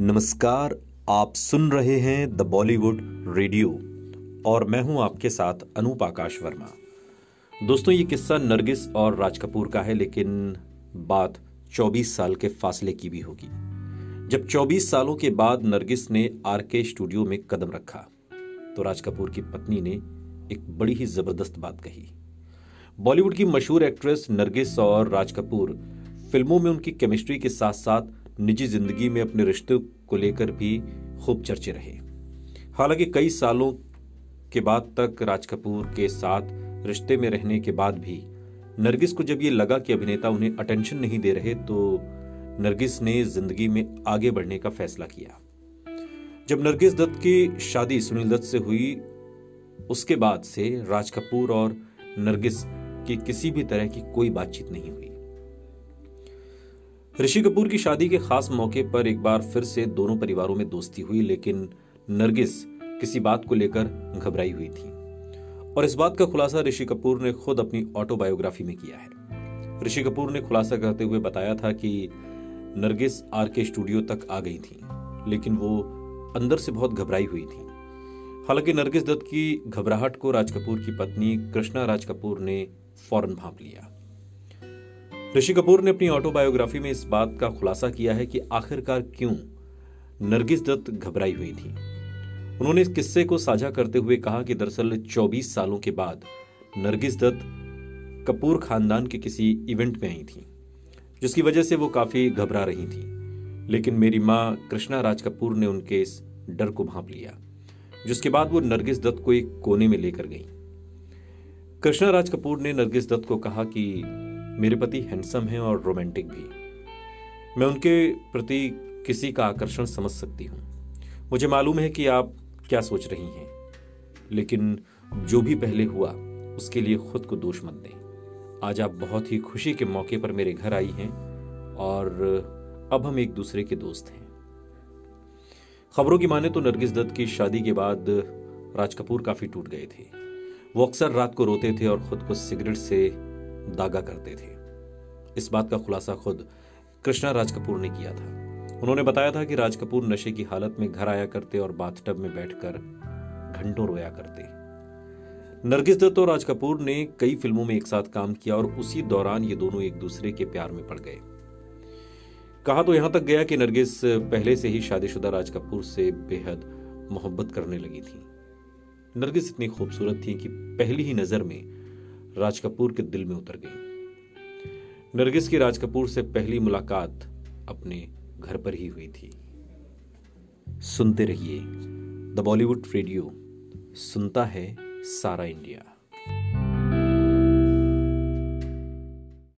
नमस्कार, आप सुन रहे हैं द बॉलीवुड रेडियो और मैं हूँ आपके साथ अनूप आकाश वर्मा। दोस्तों, ये किस्सा नरगिस और राज कपूर का है, लेकिन बात 24 साल के फासले की भी होगी। जब 24 सालों के बाद नरगिस ने आर के स्टूडियो में कदम रखा तो राज कपूर की पत्नी ने एक बड़ी ही ज़बरदस्त बात कही। बॉलीवुड की मशहूर एक्ट्रेस नरगिस और राज कपूर फ़िल्मों में उनकी केमिस्ट्री के साथ साथ निजी ज़िंदगी में अपने रिश्ते को लेकर भी खूब चर्चे रहे। हालाँकि कई सालों के बाद तक राज कपूर के साथ रिश्ते में रहने के बाद भी नरगिस को जब ये लगा कि अभिनेता उन्हें अटेंशन नहीं दे रहे तो नरगिस ने ज़िंदगी में आगे बढ़ने का फैसला किया। जब नरगिस दत्त की शादी सुनील दत्त से हुई, उसके बाद से राज कपूर और नरगिस की किसी भी तरह की कोई बातचीत नहीं हुई। ऋषि कपूर की शादी के खास मौके पर एक बार फिर से दोनों परिवारों में दोस्ती हुई, लेकिन नरगिस किसी बात को लेकर घबराई हुई थी। और इस बात का खुलासा ऋषि कपूर ने खुद अपनी ऑटोबायोग्राफी में किया है। ऋषि कपूर ने खुलासा करते हुए बताया था कि नरगिस आर के स्टूडियो तक आ गई थी, लेकिन वो अंदर से बहुत घबराई हुई थी। हालाँकि नरगिस दत्त की घबराहट को राज कपूर की पत्नी कृष्णा राज कपूर ने फ़ौरन भाप लिया। ऋषि कपूर ने अपनी ऑटोबायोग्राफी में इस बात का खुलासा किया है कि आखिरकार क्यों नरगिस दत्त घबराई हुई थी। उन्होंने इस किस्से को साझा करते हुए कहा कि दरअसल 24 सालों के बाद नरगिस दत्त कपूर खानदान के किसी इवेंट में आई थी, जिसकी वजह से वो काफ़ी घबरा रही थी। लेकिन मेरी माँ कृष्णा राज कपूर ने उनके इस डर को भांप लिया, जिसके बाद वो नरगिस दत्त को एक कोने में लेकर गई। कृष्णा राज कपूर ने नरगिस दत्त को कहा कि मेरे पति हैंडसम हैं और रोमांटिक भी। मैं उनके प्रति किसी का आकर्षण समझ सकती हूँ। मुझे मालूम है कि आप क्या सोच रही हैं, लेकिन जो भी पहले हुआ, उसके लिए खुद को दोष मत दें। आज आप बहुत ही खुशी के मौके पर मेरे घर आई हैं और अब हम एक दूसरे के दोस्त हैं। खबरों की माने तो नरगिस दत्त की शादी के बाद राज कपूर काफ़ी टूट गए थे। वो अक्सर रात को रोते थे और खुद को सिगरेट से दागा करते थे। इस बात का खुलासा खुद कृष्णा राज कपूर ने किया था। उन्होंने बताया था कि राज कपूर नशे की हालत में घर आया करते और बाथटब में बैठकर घंटों रोया करते। नरगिस दत्त और राज कपूर ने कई फ़िल्मों में एक साथ काम किया और उसी दौरान ये दोनों एक दूसरे के प्यार में पड़ गए। कहा तो यहाँ तक गया कि नरगिस पहले से ही शादीशुदा राज कपूर से बेहद मोहब्बत करने लगी थी। नरगिस इतनी खूबसूरत थी कि पहली ही नज़र में राज कपूर के दिल में उतर गई। नरगिस की राज कपूर से पहली मुलाकात अपने घर पर ही हुई थी। सुनते रहिए द बॉलीवुड रेडियो, सुनता है सारा इंडिया।